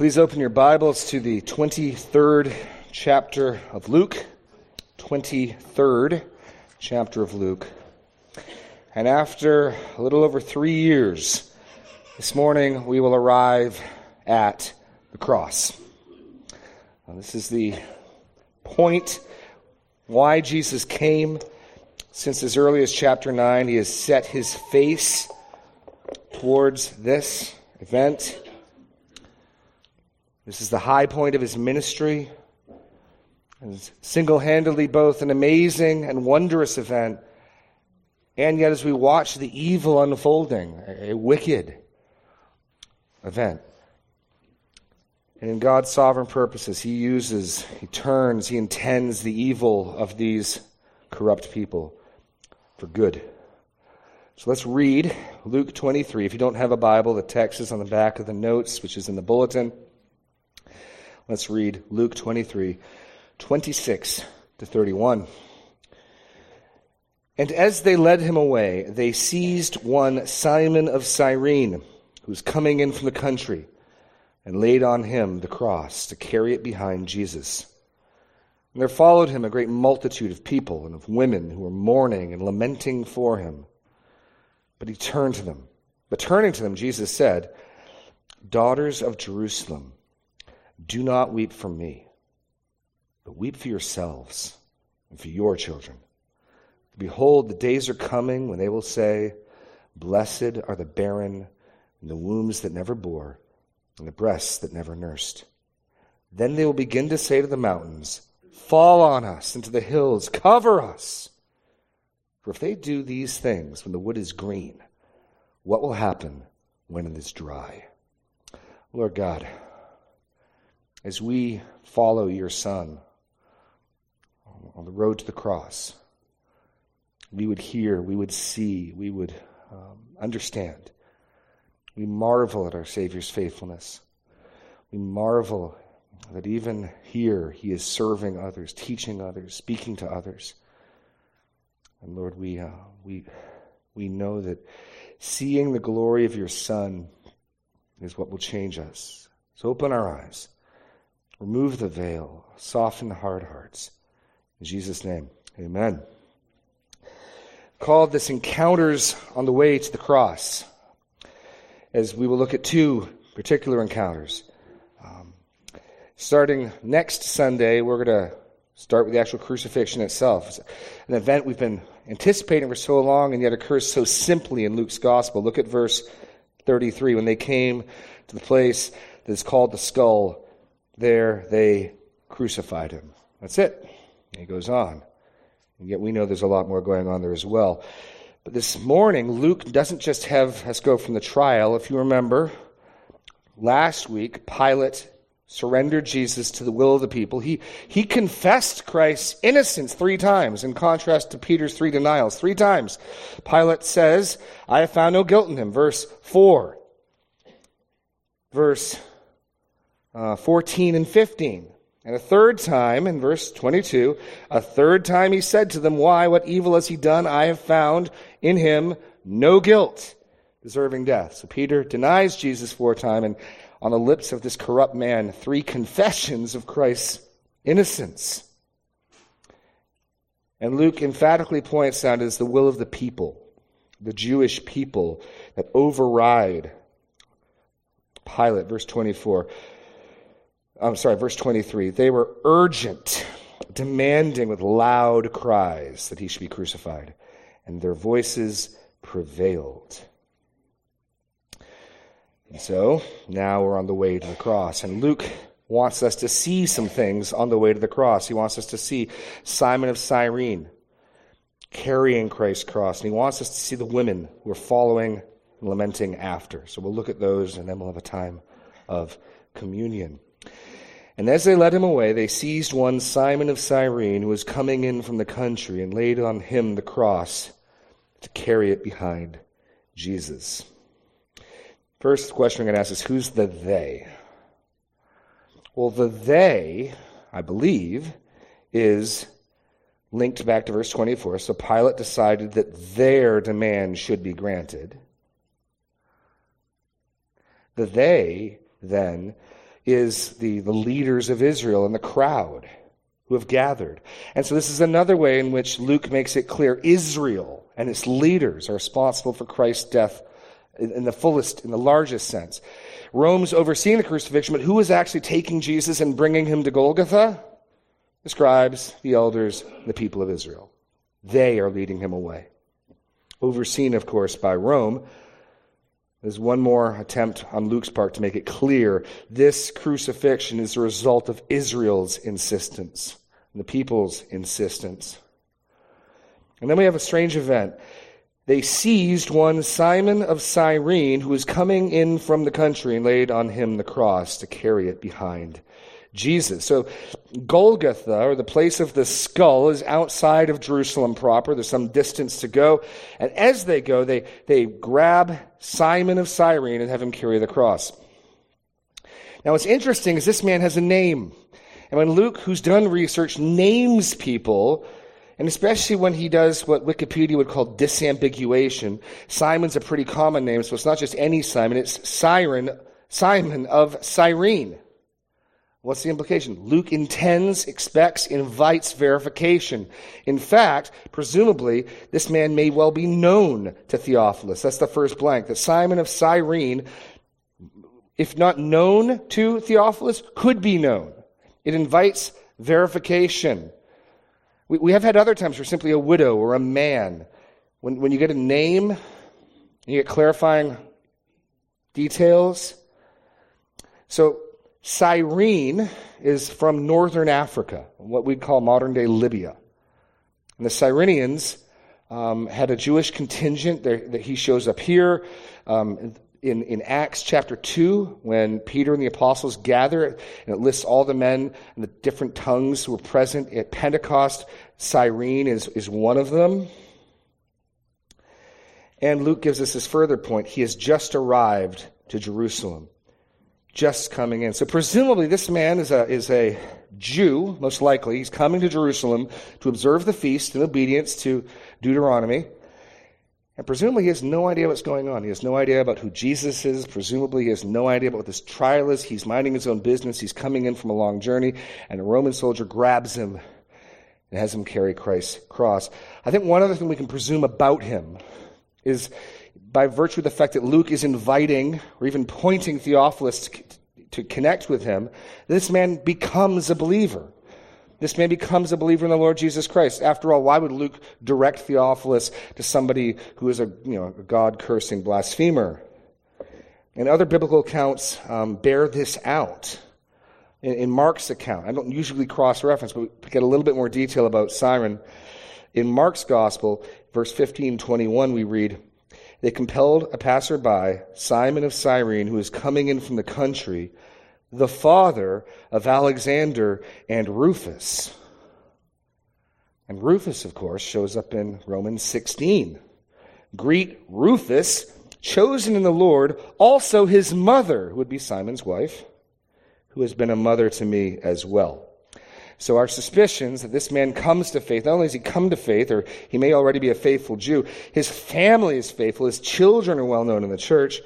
Please open your Bibles to the 23rd chapter of Luke. 23rd chapter of Luke. And after a little over three years, this morning we will arrive at the cross. Now, this is the point why Jesus came. Since as early as chapter 9, he has set his face towards this event. This is the high point of his ministry. It is single handedly, both an amazing and wondrous event, and yet as we watch the evil unfolding, a wicked event. And in God's sovereign purposes, He uses, He turns, He intends the evil of these corrupt people for good. So let's read Luke 23. If you don't have a Bible, the text is on the back of the notes, which is in the bulletin. Let's read Luke 23, 26 to 31. And as they led him away, they seized one Simon of Cyrene, who was coming in from the country, and laid on him the cross to carry it behind Jesus. And there followed him a great multitude of people and of women who were mourning and lamenting for him. But he turned to them. But turning to them, Jesus said, Daughters of Jerusalem, do not weep for me, but weep for yourselves and for your children. Behold, the days are coming when they will say, Blessed are the barren, and the wombs that never bore, and the breasts that never nursed. Then they will begin to say to the mountains, Fall on us, and to the hills, cover us. For if they do these things when the wood is green, what will happen when it is dry? Lord God, as we follow your Son on the road to the cross, we would hear, we would see, we would um, understand. We marvel at our Savior's faithfulness. We marvel that even here he is serving others, teaching others, speaking to others. And Lord, we, uh, we, we know that seeing the glory of your Son is what will change us. So open our eyes, remove the veil, soften the hard hearts. In Jesus' name, amen. Called this Encounters on the Way to the Cross, as we will look at two particular encounters. Um, starting next Sunday, we're going to Start with the actual crucifixion itself. It's an event we've been anticipating for so long and yet occurs so simply in Luke's gospel. Look at verse 33. When they came to the place that is called the skull, there they crucified him. That's it. he goes on. And yet we know there's a lot more going on there as well. But this morning, Luke doesn't just have us go from the trial. If you remember, last week, Pilate surrendered Jesus to the will of the people. He, he confessed Christ's innocence three times, in contrast to Peter's three denials. Three times. Pilate says, I have found no guilt in him. Verse 4. Verse uh, 14 and 15. And a third time, in verse 22, a third time he said to them, Why, what evil has he done? I have found in him no guilt, deserving death. So Peter denies Jesus four times, and on the lips of this corrupt man three confessions of Christ's innocence. And Luke emphatically points out as the will of the people, the Jewish people that override Pilate, verse 24. I'm sorry, verse 23. They were urgent, demanding with loud cries that he should be crucified, and their voices prevailed. And so now we're on the way to the cross. And Luke wants us to see some things on the way to the cross. He wants us to see Simon of Cyrene carrying Christ's cross. And he wants us to see the women who are following and lamenting after. So we'll look at those and then we'll have a time of communion. And as they led him away, they seized one Simon of Cyrene who was coming in from the country and laid on him the cross to carry it behind Jesus. First question I'm going to ask is who's the they? Well, the they, I believe, is linked back to verse 24. So Pilate decided that their demand should be granted. The they then is the, the leaders of Israel and the crowd who have gathered. And so this is another way in which Luke makes it clear Israel and its leaders are responsible for Christ's death in the fullest, in the largest sense. Rome's overseeing the crucifixion, but who is actually taking Jesus and bringing him to Golgotha? The scribes, the elders, the people of Israel. They are leading him away. Overseen, of course, by Rome. There's one more attempt on Luke's part to make it clear this crucifixion is the result of Israel's insistence the people's insistence. And then we have a strange event they seized one Simon of Cyrene who was coming in from the country and laid on him the cross to carry it behind Jesus. So Golgotha, or the place of the skull, is outside of Jerusalem proper. There's some distance to go. And as they go, they, they grab Simon of Cyrene and have him carry the cross. Now what's interesting is this man has a name. And when Luke, who's done research, names people, and especially when he does what Wikipedia would call disambiguation. Simon's a pretty common name, so it's not just any Simon, it's Siren, Simon of Cyrene. What's the implication? Luke intends, expects, invites verification. In fact, presumably, this man may well be known to Theophilus. That's the first blank. That Simon of Cyrene, if not known to Theophilus, could be known. It invites verification. We, we have had other times where simply a widow or a man, when, when you get a name, you get clarifying details. So, Cyrene is from northern Africa, what we'd call modern day Libya. And the Cyrenians um, had a Jewish contingent that he shows up here. Um, in, in Acts chapter 2, when Peter and the apostles gather, and it lists all the men and the different tongues who were present at Pentecost, Cyrene is, is one of them. And Luke gives us this further point. He has just arrived to Jerusalem, just coming in. So presumably this man is a, is a Jew, most likely. He's coming to Jerusalem to observe the feast in obedience to Deuteronomy. And presumably he has no idea what's going on. He has no idea about who Jesus is. Presumably he has no idea about what this trial is. He's minding his own business. He's coming in from a long journey, and a Roman soldier grabs him and has him carry Christ's cross. I think one other thing we can presume about him is by virtue of the fact that Luke is inviting or even pointing Theophilus to, connect with him, this man becomes a believer. This man becomes a believer in the Lord Jesus Christ. After all, why would Luke direct Theophilus to somebody who is a, you know, a God cursing blasphemer? And other biblical accounts um, bear this out. In, in, Mark's account, I don't usually cross reference, but we get a little bit more detail about Simon. In Mark's gospel, verse 15, 21, we read, They compelled a passerby, Simon of Cyrene, who was coming in from the country, the father of Alexander and Rufus. And Rufus, of course, shows up in Romans 16. Greet Rufus, chosen in the Lord, also his mother, who would be Simon's wife, who has been a mother to me as well. So our suspicions that this man comes to faith, not only has he come to faith, or he may already be a faithful Jew, his family is faithful, his children are well known in the church,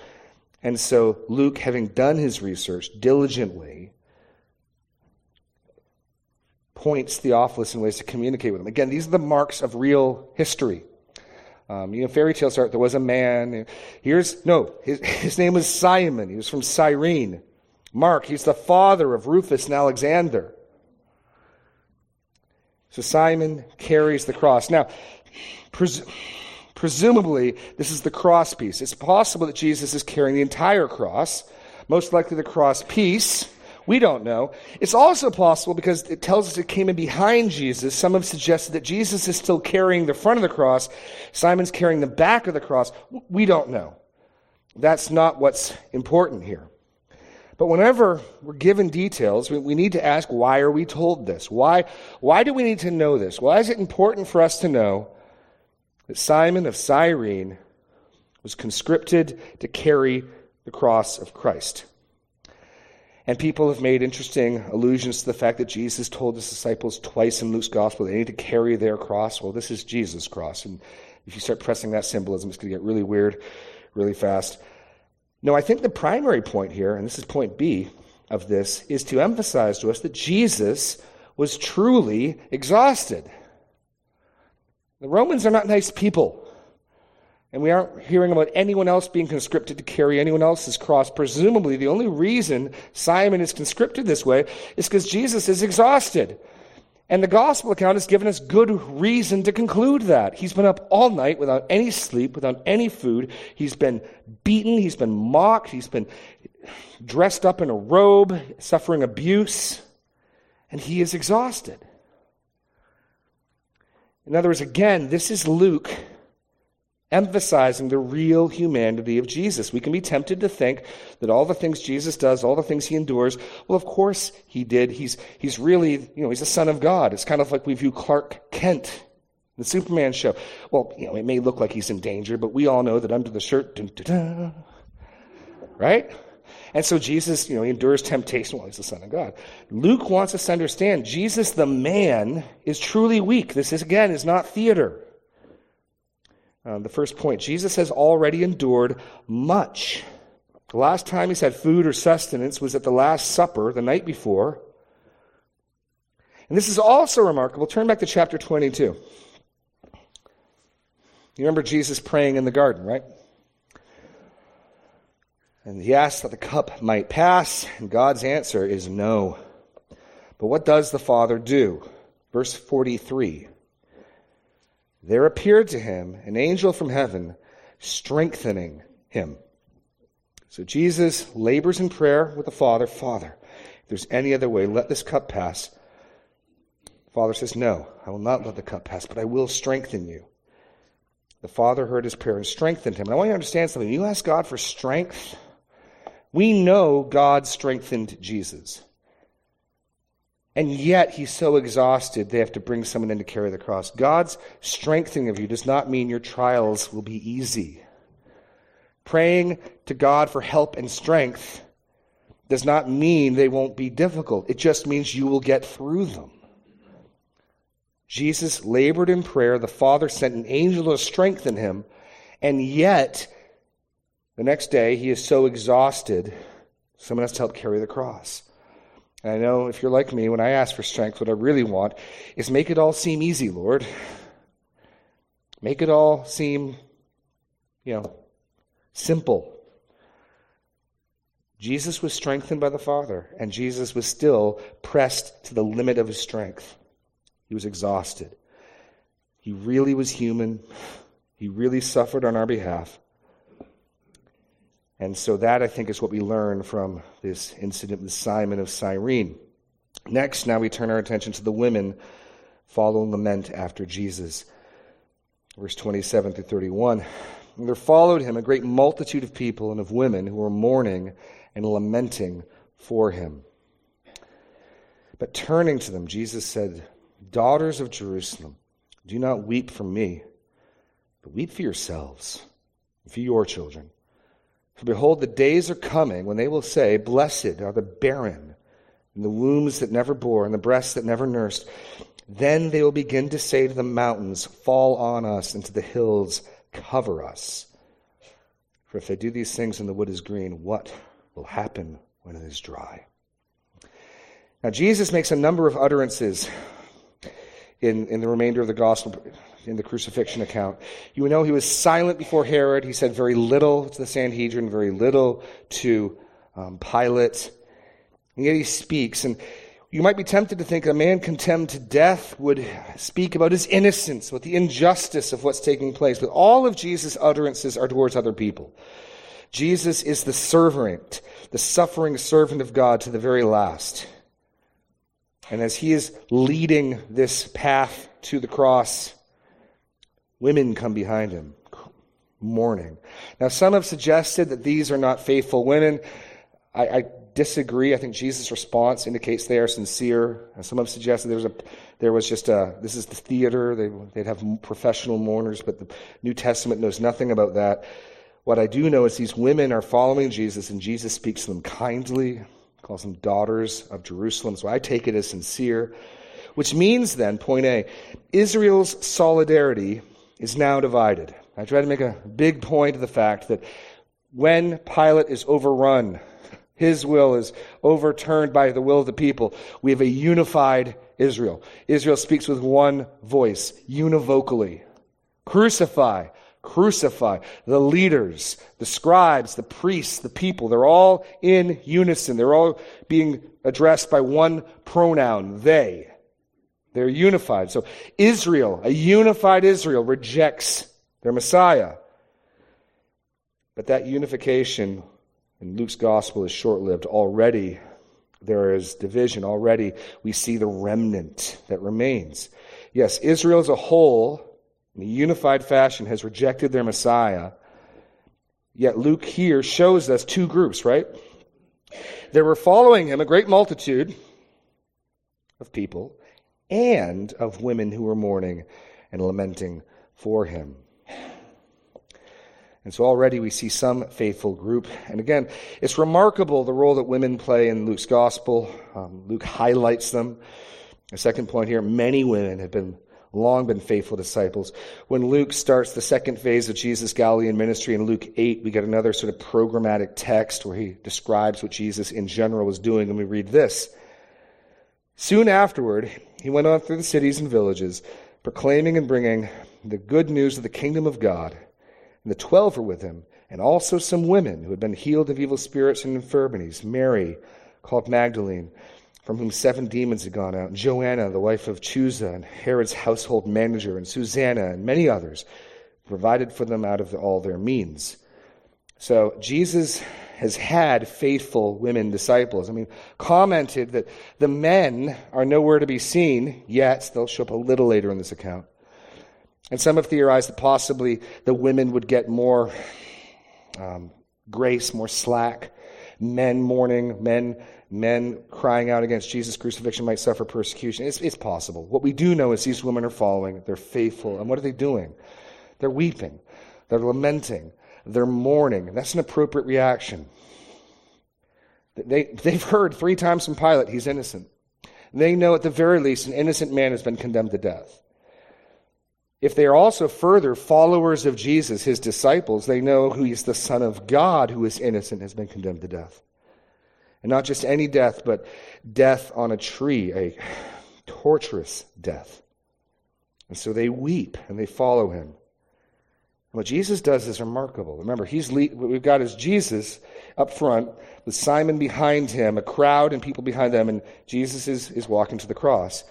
and so Luke, having done his research diligently, points Theophilus in ways to communicate with him. Again, these are the marks of real history. Um, you know, fairy tales start, there was a man. Here's, no, his, his name was Simon. He was from Cyrene. Mark, he's the father of Rufus and Alexander. So Simon carries the cross. Now, pres- Presumably, this is the cross piece. It's possible that Jesus is carrying the entire cross, most likely the cross piece. We don't know. It's also possible because it tells us it came in behind Jesus. Some have suggested that Jesus is still carrying the front of the cross. Simon's carrying the back of the cross. We don't know. That's not what's important here. But whenever we're given details, we, we, need to ask, why are we told this? Why, why do we need to know this? Why is it important for us to know that Simon of Cyrene was conscripted to carry the cross of Christ. And people have made interesting allusions to the fact that Jesus told his disciples twice in Luke's gospel they need to carry their cross. Well, this is Jesus' cross. And if you start pressing that symbolism, it's going to get really weird really fast. No, I think the primary point here, and this is point B, of this is to emphasize to us that Jesus was truly exhausted. The Romans are not nice people. And we aren't hearing about anyone else being conscripted to carry anyone else's cross. Presumably, the only reason Simon is conscripted this way is because Jesus is exhausted. And the gospel account has given us good reason to conclude that. He's been up all night without any sleep, without any food. He's been beaten. He's been mocked. He's been dressed up in a robe, suffering abuse. And he is exhausted. In other words, again, this is Luke emphasizing the real humanity of Jesus. We can be tempted to think that all the things Jesus does, all the things he endures, well, of course he did. He's, he's really, you know, he's a son of God. It's kind of like we view Clark Kent, the Superman show. Well, you know, it may look like he's in danger, but we all know that under the shirt, dun, dun, dun, right? And so Jesus, you know, he endures temptation while he's the Son of God. Luke wants us to understand Jesus, the man, is truly weak. This is, again, is not theater. Uh, the first point Jesus has already endured much. The last time he's had food or sustenance was at the Last Supper the night before. And this is also remarkable. Turn back to chapter 22. You remember Jesus praying in the garden, right? And he asks that the cup might pass, and God's answer is no. But what does the Father do? Verse 43 there appeared to him an angel from heaven, strengthening him. So Jesus labors in prayer with the Father Father, if there's any other way, let this cup pass. The Father says, No, I will not let the cup pass, but I will strengthen you. The Father heard his prayer and strengthened him. And I want you to understand something. You ask God for strength. We know God strengthened Jesus. And yet he's so exhausted, they have to bring someone in to carry the cross. God's strengthening of you does not mean your trials will be easy. Praying to God for help and strength does not mean they won't be difficult. It just means you will get through them. Jesus labored in prayer. The Father sent an angel to strengthen him. And yet, the next day, he is so exhausted, someone has to help carry the cross. And I know if you're like me, when I ask for strength, what I really want is make it all seem easy, Lord. Make it all seem, you know, simple. Jesus was strengthened by the Father, and Jesus was still pressed to the limit of his strength. He was exhausted. He really was human. He really suffered on our behalf. And so that, I think, is what we learn from this incident with Simon of Cyrene. Next, now we turn our attention to the women following lament after Jesus. Verse 27 through 31. And there followed him a great multitude of people and of women who were mourning and lamenting for him. But turning to them, Jesus said, Daughters of Jerusalem, do not weep for me, but weep for yourselves and for your children. For behold, the days are coming when they will say, Blessed are the barren, and the wombs that never bore, and the breasts that never nursed. Then they will begin to say to the mountains, Fall on us, and to the hills, Cover us. For if they do these things and the wood is green, what will happen when it is dry? Now, Jesus makes a number of utterances in, in the remainder of the gospel in the crucifixion account. You know he was silent before Herod. He said very little to the Sanhedrin, very little to um, Pilate. And yet he speaks. And you might be tempted to think a man condemned to death would speak about his innocence, about the injustice of what's taking place. But all of Jesus' utterances are towards other people. Jesus is the servant, the suffering servant of God to the very last. And as he is leading this path to the cross, Women come behind him, mourning. Now, some have suggested that these are not faithful women. I, I disagree. I think Jesus' response indicates they are sincere. And some have suggested there was, a, there was just a, this is the theater. They, they'd have professional mourners, but the New Testament knows nothing about that. What I do know is these women are following Jesus, and Jesus speaks to them kindly, calls them daughters of Jerusalem. So I take it as sincere, which means then, point A, Israel's solidarity is now divided. I try to make a big point of the fact that when Pilate is overrun His will is overturned by the will of the people. We have a unified Israel. Israel speaks with one voice, univocally. Crucify, crucify. The leaders, the scribes, the priests, the people, they're all in unison. They're all being addressed by one pronoun, they. They're unified. So Israel, a unified Israel, rejects their Messiah. But that unification in Luke's gospel is short lived. Already there is division. Already we see the remnant that remains. Yes, Israel as a whole, in a unified fashion, has rejected their Messiah. Yet Luke here shows us two groups, right? There were following him a great multitude of people and of women who were mourning and lamenting for him. And so already we see some faithful group. And again, it's remarkable the role that women play in Luke's gospel. Um, Luke highlights them. A second point here, many women have been long been faithful disciples. When Luke starts the second phase of Jesus' Galilean ministry in Luke 8, we get another sort of programmatic text where he describes what Jesus in general was doing, and we read this. Soon afterward, he went on through the cities and villages, proclaiming and bringing the good news of the kingdom of God and the twelve were with him, and also some women who had been healed of evil spirits and infirmities Mary, called Magdalene, from whom seven demons had gone out, and Joanna, the wife of Chuza, and Herod's household manager, and Susanna, and many others, provided for them out of all their means. So Jesus has had faithful women disciples. I mean, commented that the men are nowhere to be seen, yet they'll show up a little later in this account. And some have theorized that possibly the women would get more um, grace, more slack. Men mourning, men, men crying out against Jesus' crucifixion might suffer persecution. It's, it's possible. What we do know is these women are following, they're faithful. And what are they doing? They're weeping, they're lamenting, they're mourning. That's an appropriate reaction. They, they've heard three times from Pilate he's innocent. They know at the very least an innocent man has been condemned to death. If they are also further followers of Jesus, his disciples, they know who he's the Son of God who is innocent, has been condemned to death. And not just any death, but death on a tree, a torturous death. And so they weep and they follow him. What Jesus does is remarkable. Remember, he's what we've got is Jesus up front with Simon behind him, a crowd and people behind them, and Jesus is, is walking to the cross.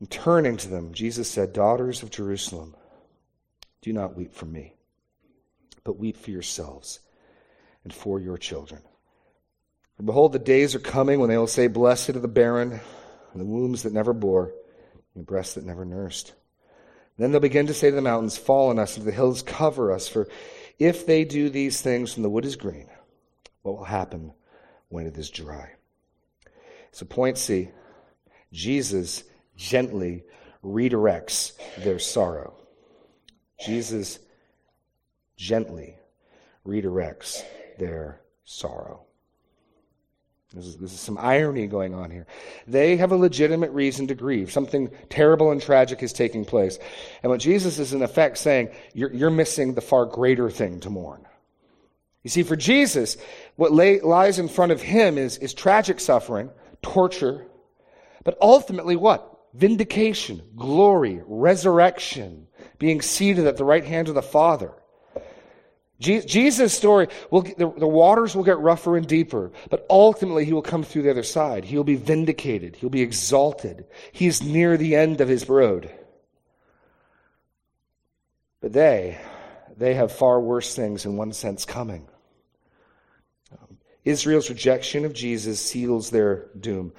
And turning to them, Jesus said, Daughters of Jerusalem, do not weep for me, but weep for yourselves and for your children. For behold, the days are coming when they will say, Blessed are the barren, and the wombs that never bore, and the breasts that never nursed. Then they'll begin to say to the mountains, Fall on us, and the hills cover us. For if they do these things when the wood is green, what will happen when it is dry? So, point C Jesus gently redirects their sorrow. Jesus gently redirects their sorrow. This is, this is, some irony going on here. They have a legitimate reason to grieve. Something terrible and tragic is taking place. And what Jesus is in effect saying, you're, you're missing the far greater thing to mourn. You see, for Jesus, what lay, lies in front of him is, is tragic suffering, torture, but ultimately what? vindication, glory, resurrection, being seated at the right hand of the Father. Jesus' story, will, the, the waters will get rougher and deeper, but ultimately he will come through the other side. He'll be vindicated. He'll be exalted. He's near the end of his road. But they, they have far worse things in one sense coming. Israel's rejection of Jesus seals their doom.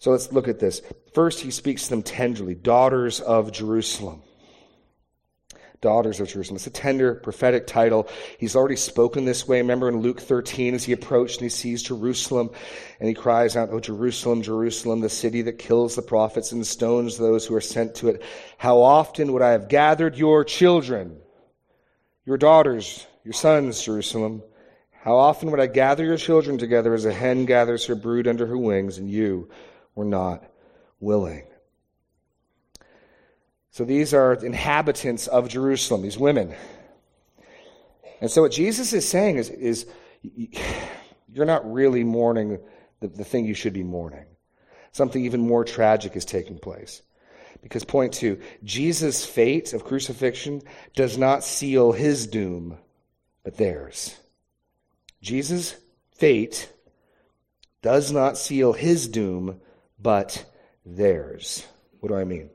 So let's look at this. First, he speaks to them tenderly, daughters of Jerusalem. Daughters of Jerusalem. It's a tender prophetic title. He's already spoken this way. Remember in Luke 13, as he approached and he sees Jerusalem, and he cries out, Oh, Jerusalem, Jerusalem, the city that kills the prophets and stones those who are sent to it. How often would I have gathered your children, your daughters, your sons, Jerusalem? How often would I gather your children together as a hen gathers her brood under her wings, and you were not willing. So these are inhabitants of Jerusalem, these women. And so what Jesus is saying is, is you're not really mourning the, the thing you should be mourning. Something even more tragic is taking place. Because, point two, Jesus' fate of crucifixion does not seal his doom, but theirs. Jesus' fate does not seal his doom, but theirs. What do I mean?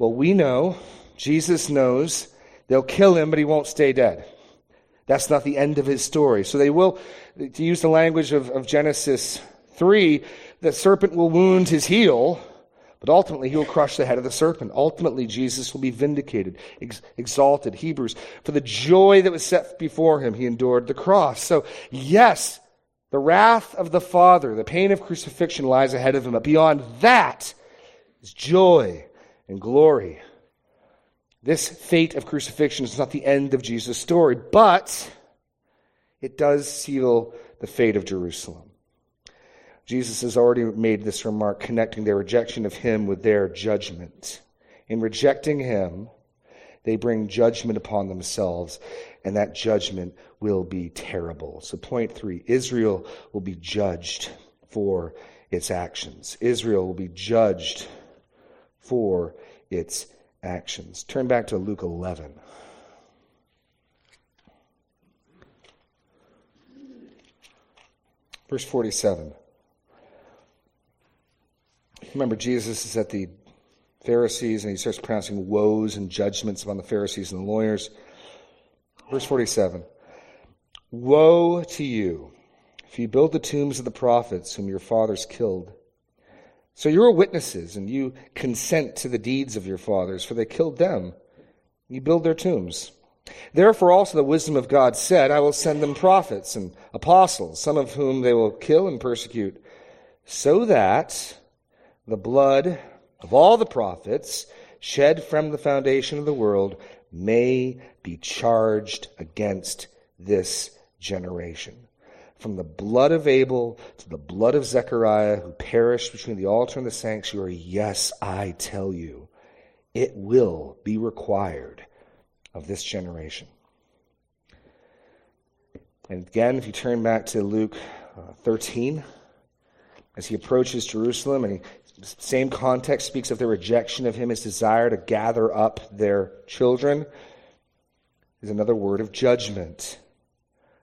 Well, we know, Jesus knows, they'll kill him, but he won't stay dead. That's not the end of his story. So they will, to use the language of, of Genesis 3, the serpent will wound his heel, but ultimately, he will crush the head of the serpent. Ultimately, Jesus will be vindicated, ex- exalted. Hebrews, for the joy that was set before him, he endured the cross. So, yes, the wrath of the Father, the pain of crucifixion lies ahead of him, but beyond that is joy and glory. This fate of crucifixion is not the end of Jesus' story, but it does seal the fate of Jerusalem. Jesus has already made this remark connecting their rejection of him with their judgment. In rejecting him, they bring judgment upon themselves, and that judgment will be terrible. So, point three Israel will be judged for its actions. Israel will be judged for its actions. Turn back to Luke 11. Verse 47. Remember, Jesus is at the Pharisees and he starts pronouncing woes and judgments upon the Pharisees and the lawyers. Verse 47 Woe to you if you build the tombs of the prophets whom your fathers killed. So you are witnesses and you consent to the deeds of your fathers, for they killed them. You build their tombs. Therefore also the wisdom of God said, I will send them prophets and apostles, some of whom they will kill and persecute, so that the blood of all the prophets shed from the foundation of the world may be charged against this generation. From the blood of Abel to the blood of Zechariah, who perished between the altar and the sanctuary, yes, I tell you, it will be required of this generation. And again, if you turn back to Luke uh, 13, as he approaches Jerusalem and he same context speaks of their rejection of him, his desire to gather up their children. Is another word of judgment.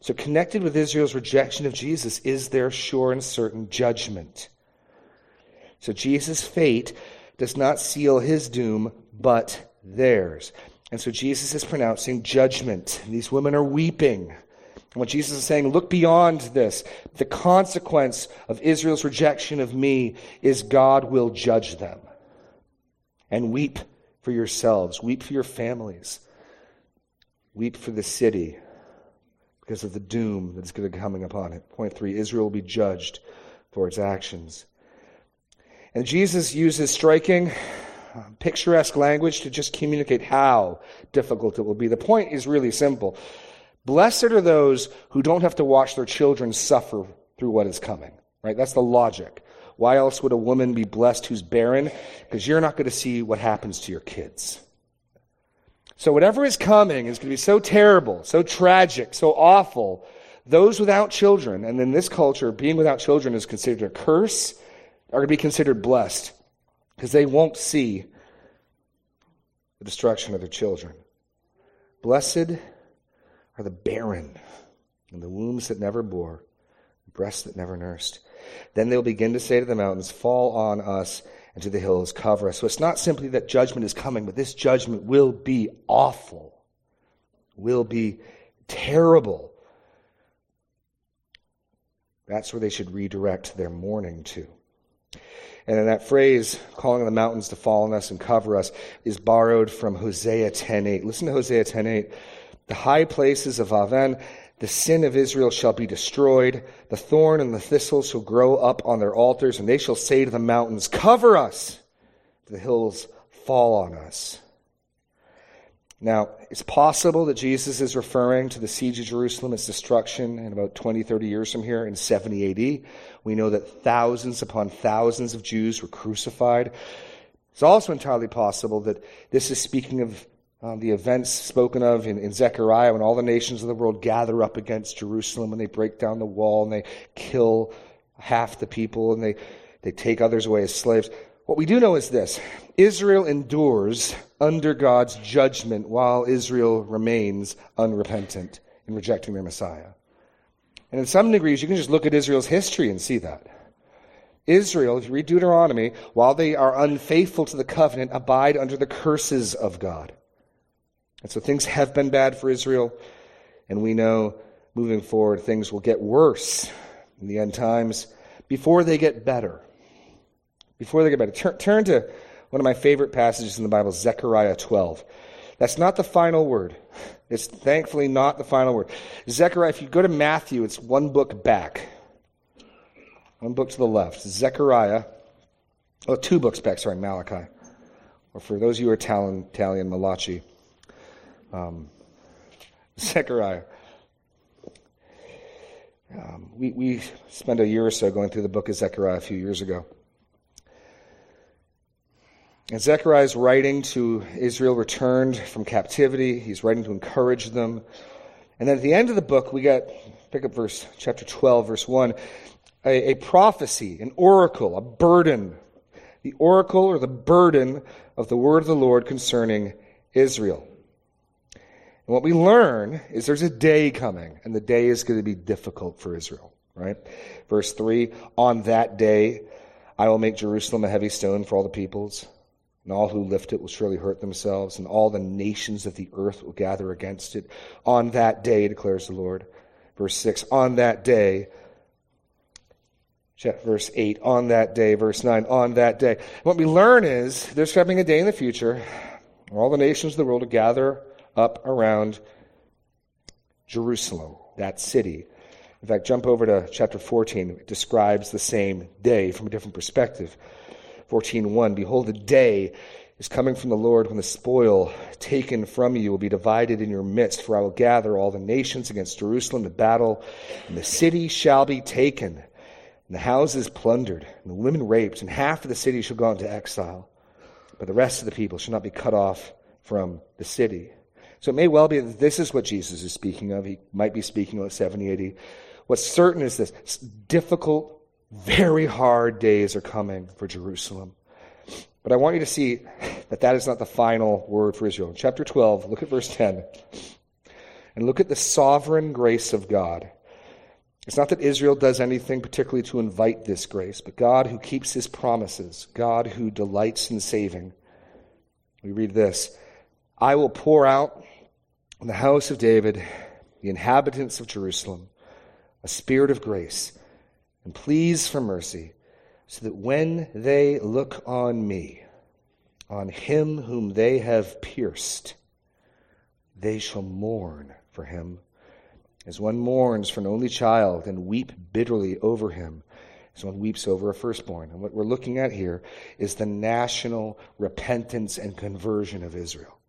So, connected with Israel's rejection of Jesus is their sure and certain judgment. So, Jesus' fate does not seal his doom, but theirs. And so, Jesus is pronouncing judgment. These women are weeping. And what Jesus is saying, look beyond this. The consequence of Israel's rejection of me is God will judge them and weep for yourselves, weep for your families, weep for the city because of the doom that is going to be coming upon it. Point three Israel will be judged for its actions. And Jesus uses striking, uh, picturesque language to just communicate how difficult it will be. The point is really simple. Blessed are those who don't have to watch their children suffer through what is coming, right? That's the logic. Why else would a woman be blessed who's barren? Because you're not going to see what happens to your kids. So whatever is coming is going to be so terrible, so tragic, so awful. Those without children, and in this culture, being without children is considered a curse, are going to be considered blessed because they won't see the destruction of their children. Blessed are the barren and the wombs that never bore, breasts that never nursed. Then they'll begin to say to the mountains, Fall on us, and to the hills, cover us. So it's not simply that judgment is coming, but this judgment will be awful, will be terrible. That's where they should redirect their mourning to. And then that phrase, calling the mountains to fall on us and cover us, is borrowed from Hosea 10.8. Listen to Hosea 10.8. The high places of Aven The sin of Israel shall be destroyed. The thorn and the thistle shall grow up on their altars, and they shall say to the mountains, Cover us! The hills fall on us. Now, it's possible that Jesus is referring to the siege of Jerusalem, its destruction in about 20, 30 years from here in 70 AD. We know that thousands upon thousands of Jews were crucified. It's also entirely possible that this is speaking of um, the events spoken of in, in Zechariah when all the nations of the world gather up against Jerusalem and they break down the wall and they kill half the people and they, they take others away as slaves. What we do know is this Israel endures under God's judgment while Israel remains unrepentant in rejecting their Messiah. And in some degrees, you can just look at Israel's history and see that. Israel, if you read Deuteronomy, while they are unfaithful to the covenant, abide under the curses of God. And so things have been bad for Israel, and we know moving forward things will get worse in the end times before they get better before they get better, turn, turn to one of my favorite passages in the Bible, Zechariah 12. That's not the final word. It's thankfully not the final word. Zechariah, if you go to Matthew, it's one book back. One book to the left. Zechariah, oh, two books back, sorry, Malachi. Or for those of you who are Italian Malachi. Um, Zechariah. Um, we, we spent a year or so going through the book of Zechariah a few years ago. And Zechariah is writing to Israel returned from captivity. He's writing to encourage them. And then at the end of the book, we get, pick up verse, chapter 12, verse 1, a, a prophecy, an oracle, a burden. The oracle or the burden of the word of the Lord concerning Israel. What we learn is there's a day coming, and the day is going to be difficult for Israel, right? Verse 3 On that day, I will make Jerusalem a heavy stone for all the peoples and all who lift it will surely hurt themselves, and all the nations of the earth will gather against it. On that day, declares the Lord. Verse 6, on that day, verse 8, on that day, verse 9, on that day. What we learn is there's coming a day in the future where all the nations of the world will gather up around Jerusalem, that city. In fact, jump over to chapter 14. It describes the same day from a different perspective. 14:1 Behold the day is coming from the Lord when the spoil taken from you will be divided in your midst for I will gather all the nations against Jerusalem to battle and the city shall be taken and the houses plundered and the women raped and half of the city shall go into exile but the rest of the people shall not be cut off from the city so it may well be that this is what Jesus is speaking of he might be speaking of 70 AD what's certain is this difficult very hard days are coming for Jerusalem. But I want you to see that that is not the final word for Israel. Chapter 12, look at verse 10. And look at the sovereign grace of God. It's not that Israel does anything particularly to invite this grace, but God who keeps his promises, God who delights in saving. We read this I will pour out on the house of David, the inhabitants of Jerusalem, a spirit of grace and pleas for mercy, so that when they look on me, on him whom they have pierced, they shall mourn for him, as one mourns for an only child and weep bitterly over him, as one weeps over a firstborn. And what we're looking at here is the national repentance and conversion of Israel,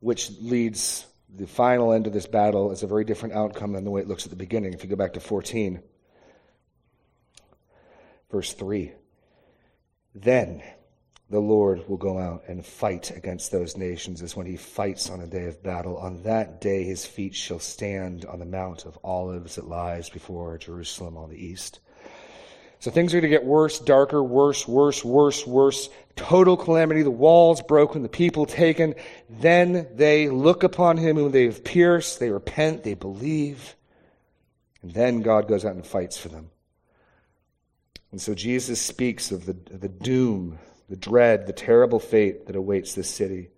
which leads the final end of this battle is a very different outcome than the way it looks at the beginning. If you go back to 14, verse 3, then the Lord will go out and fight against those nations as when he fights on a day of battle. On that day his feet shall stand on the Mount of Olives that lies before Jerusalem on the east. So things are going to get worse, darker, worse, worse, worse, worse. Total calamity. The walls broken, the people taken. Then they look upon him whom they have pierced. They repent. They believe. And then God goes out and fights for them. And so Jesus speaks of the, the doom, the dread, the terrible fate that awaits this city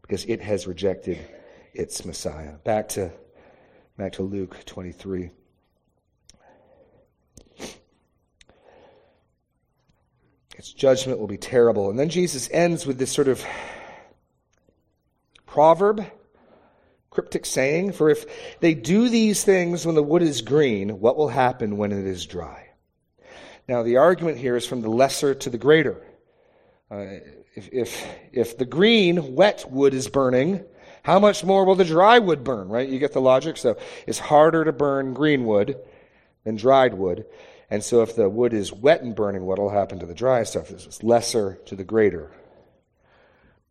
because it has rejected its Messiah. Back to, back to Luke 23. Its judgment will be terrible. And then Jesus ends with this sort of proverb, cryptic saying, for if they do these things when the wood is green, what will happen when it is dry? Now, the argument here is from the lesser to the greater. Uh, if, if, if the green, wet wood is burning, how much more will the dry wood burn, right? You get the logic? So it's harder to burn green wood than dried wood. And so if the wood is wet and burning, what will happen to the dry stuff? It's lesser to the greater.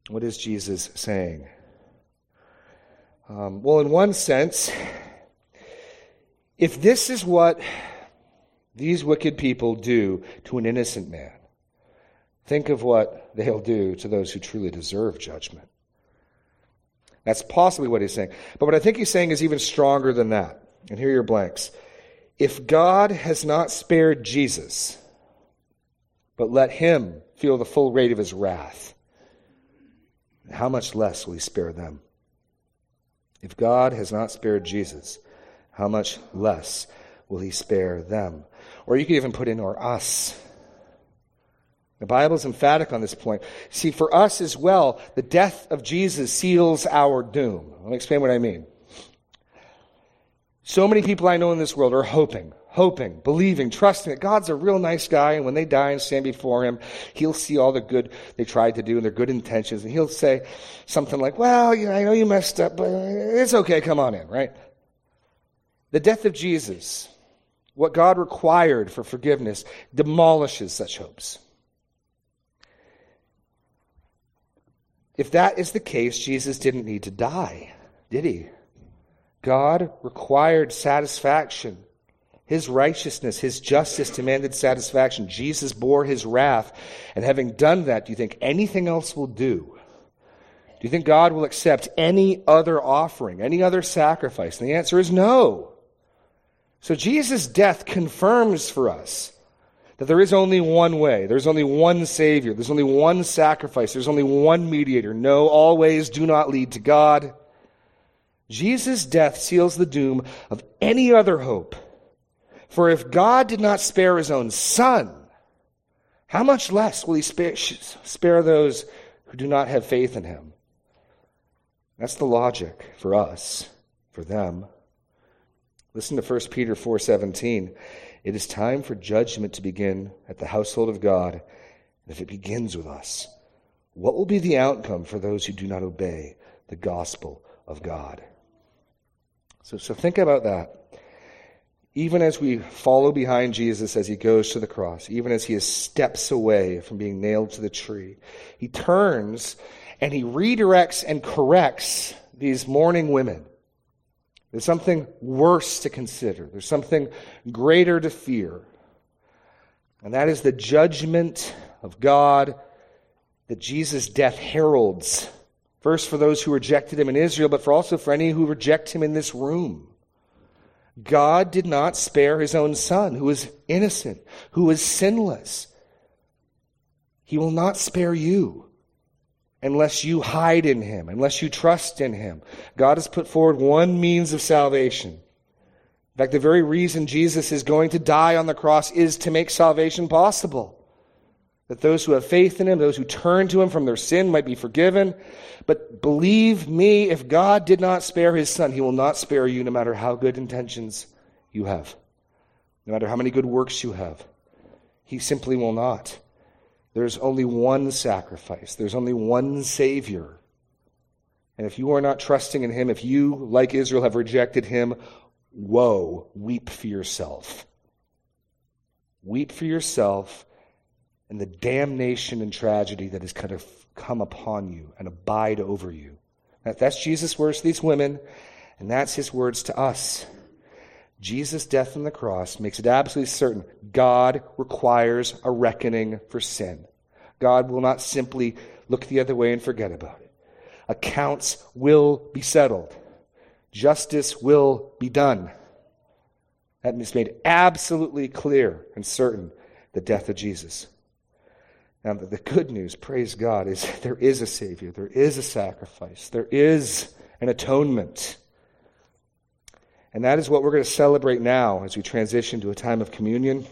What is Jesus saying? Um, well, in one sense, if this is what these wicked people do to an innocent man, think of what they'll do to those who truly deserve judgment. That's possibly what he's saying. But what I think he's saying is even stronger than that. And here are your blanks. If God has not spared Jesus, but let him feel the full weight of his wrath, how much less will he spare them? If God has not spared Jesus, how much less will he spare them? Or you could even put in, or us. The Bible is emphatic on this point. See, for us as well, the death of Jesus seals our doom. Let me explain what I mean. So many people I know in this world are hoping, hoping, believing, trusting that God's a real nice guy, and when they die and stand before Him, He'll see all the good they tried to do and their good intentions, and He'll say something like, Well, you know, I know you messed up, but it's okay, come on in, right? The death of Jesus, what God required for forgiveness, demolishes such hopes. If that is the case, Jesus didn't need to die, did he? God required satisfaction his righteousness, his justice demanded satisfaction. Jesus bore his wrath. And having done that, do you think anything else will do? Do you think God will accept any other offering, any other sacrifice? And the answer is no. So Jesus' death confirms for us that there is only one way. There's only one Savior. There's only one sacrifice. There's only one mediator. No, all ways do not lead to God. Jesus' death seals the doom of any other hope for if God did not spare his own son, how much less will he spare, spare those who do not have faith in him? That's the logic for us, for them. Listen to 1 Peter 4:17. It is time for judgment to begin at the household of God. And if it begins with us, what will be the outcome for those who do not obey the gospel of God? So, so think about that even as we follow behind Jesus as he goes to the cross, even as he steps away from being nailed to the tree, he turns and he redirects and corrects these mourning women. There's something worse to consider. There's something greater to fear. And that is the judgment of God that Jesus' death heralds. First for those who rejected him in Israel, but for also for any who reject him in this room. God did not spare his own son, who was innocent, who was sinless. He will not spare you unless you hide in him, unless you trust in him. God has put forward one means of salvation. In fact, the very reason Jesus is going to die on the cross is to make salvation possible. That those who have faith in him, those who turn to him from their sin might be forgiven. But believe me, if God did not spare his son, he will not spare you no matter how good intentions you have, no matter how many good works you have. He simply will not. There's only one sacrifice, there's only one Savior. And if you are not trusting in him, if you, like Israel, have rejected him, woe, weep for yourself. Weep for yourself and the damnation and tragedy that has kind of come upon you and abide over you. That's Jesus' words to these women, and that's his words to us. Jesus' death on the cross makes it absolutely certain God requires a reckoning for sin. God will not simply look the other way and forget about it. Accounts will be settled. Justice will be done. That is made absolutely clear and certain the death of Jesus. Now, the good news, praise God, is there is a Savior, there is a sacrifice, there is an atonement. And that is what we're going to celebrate now as we transition to a time of communion.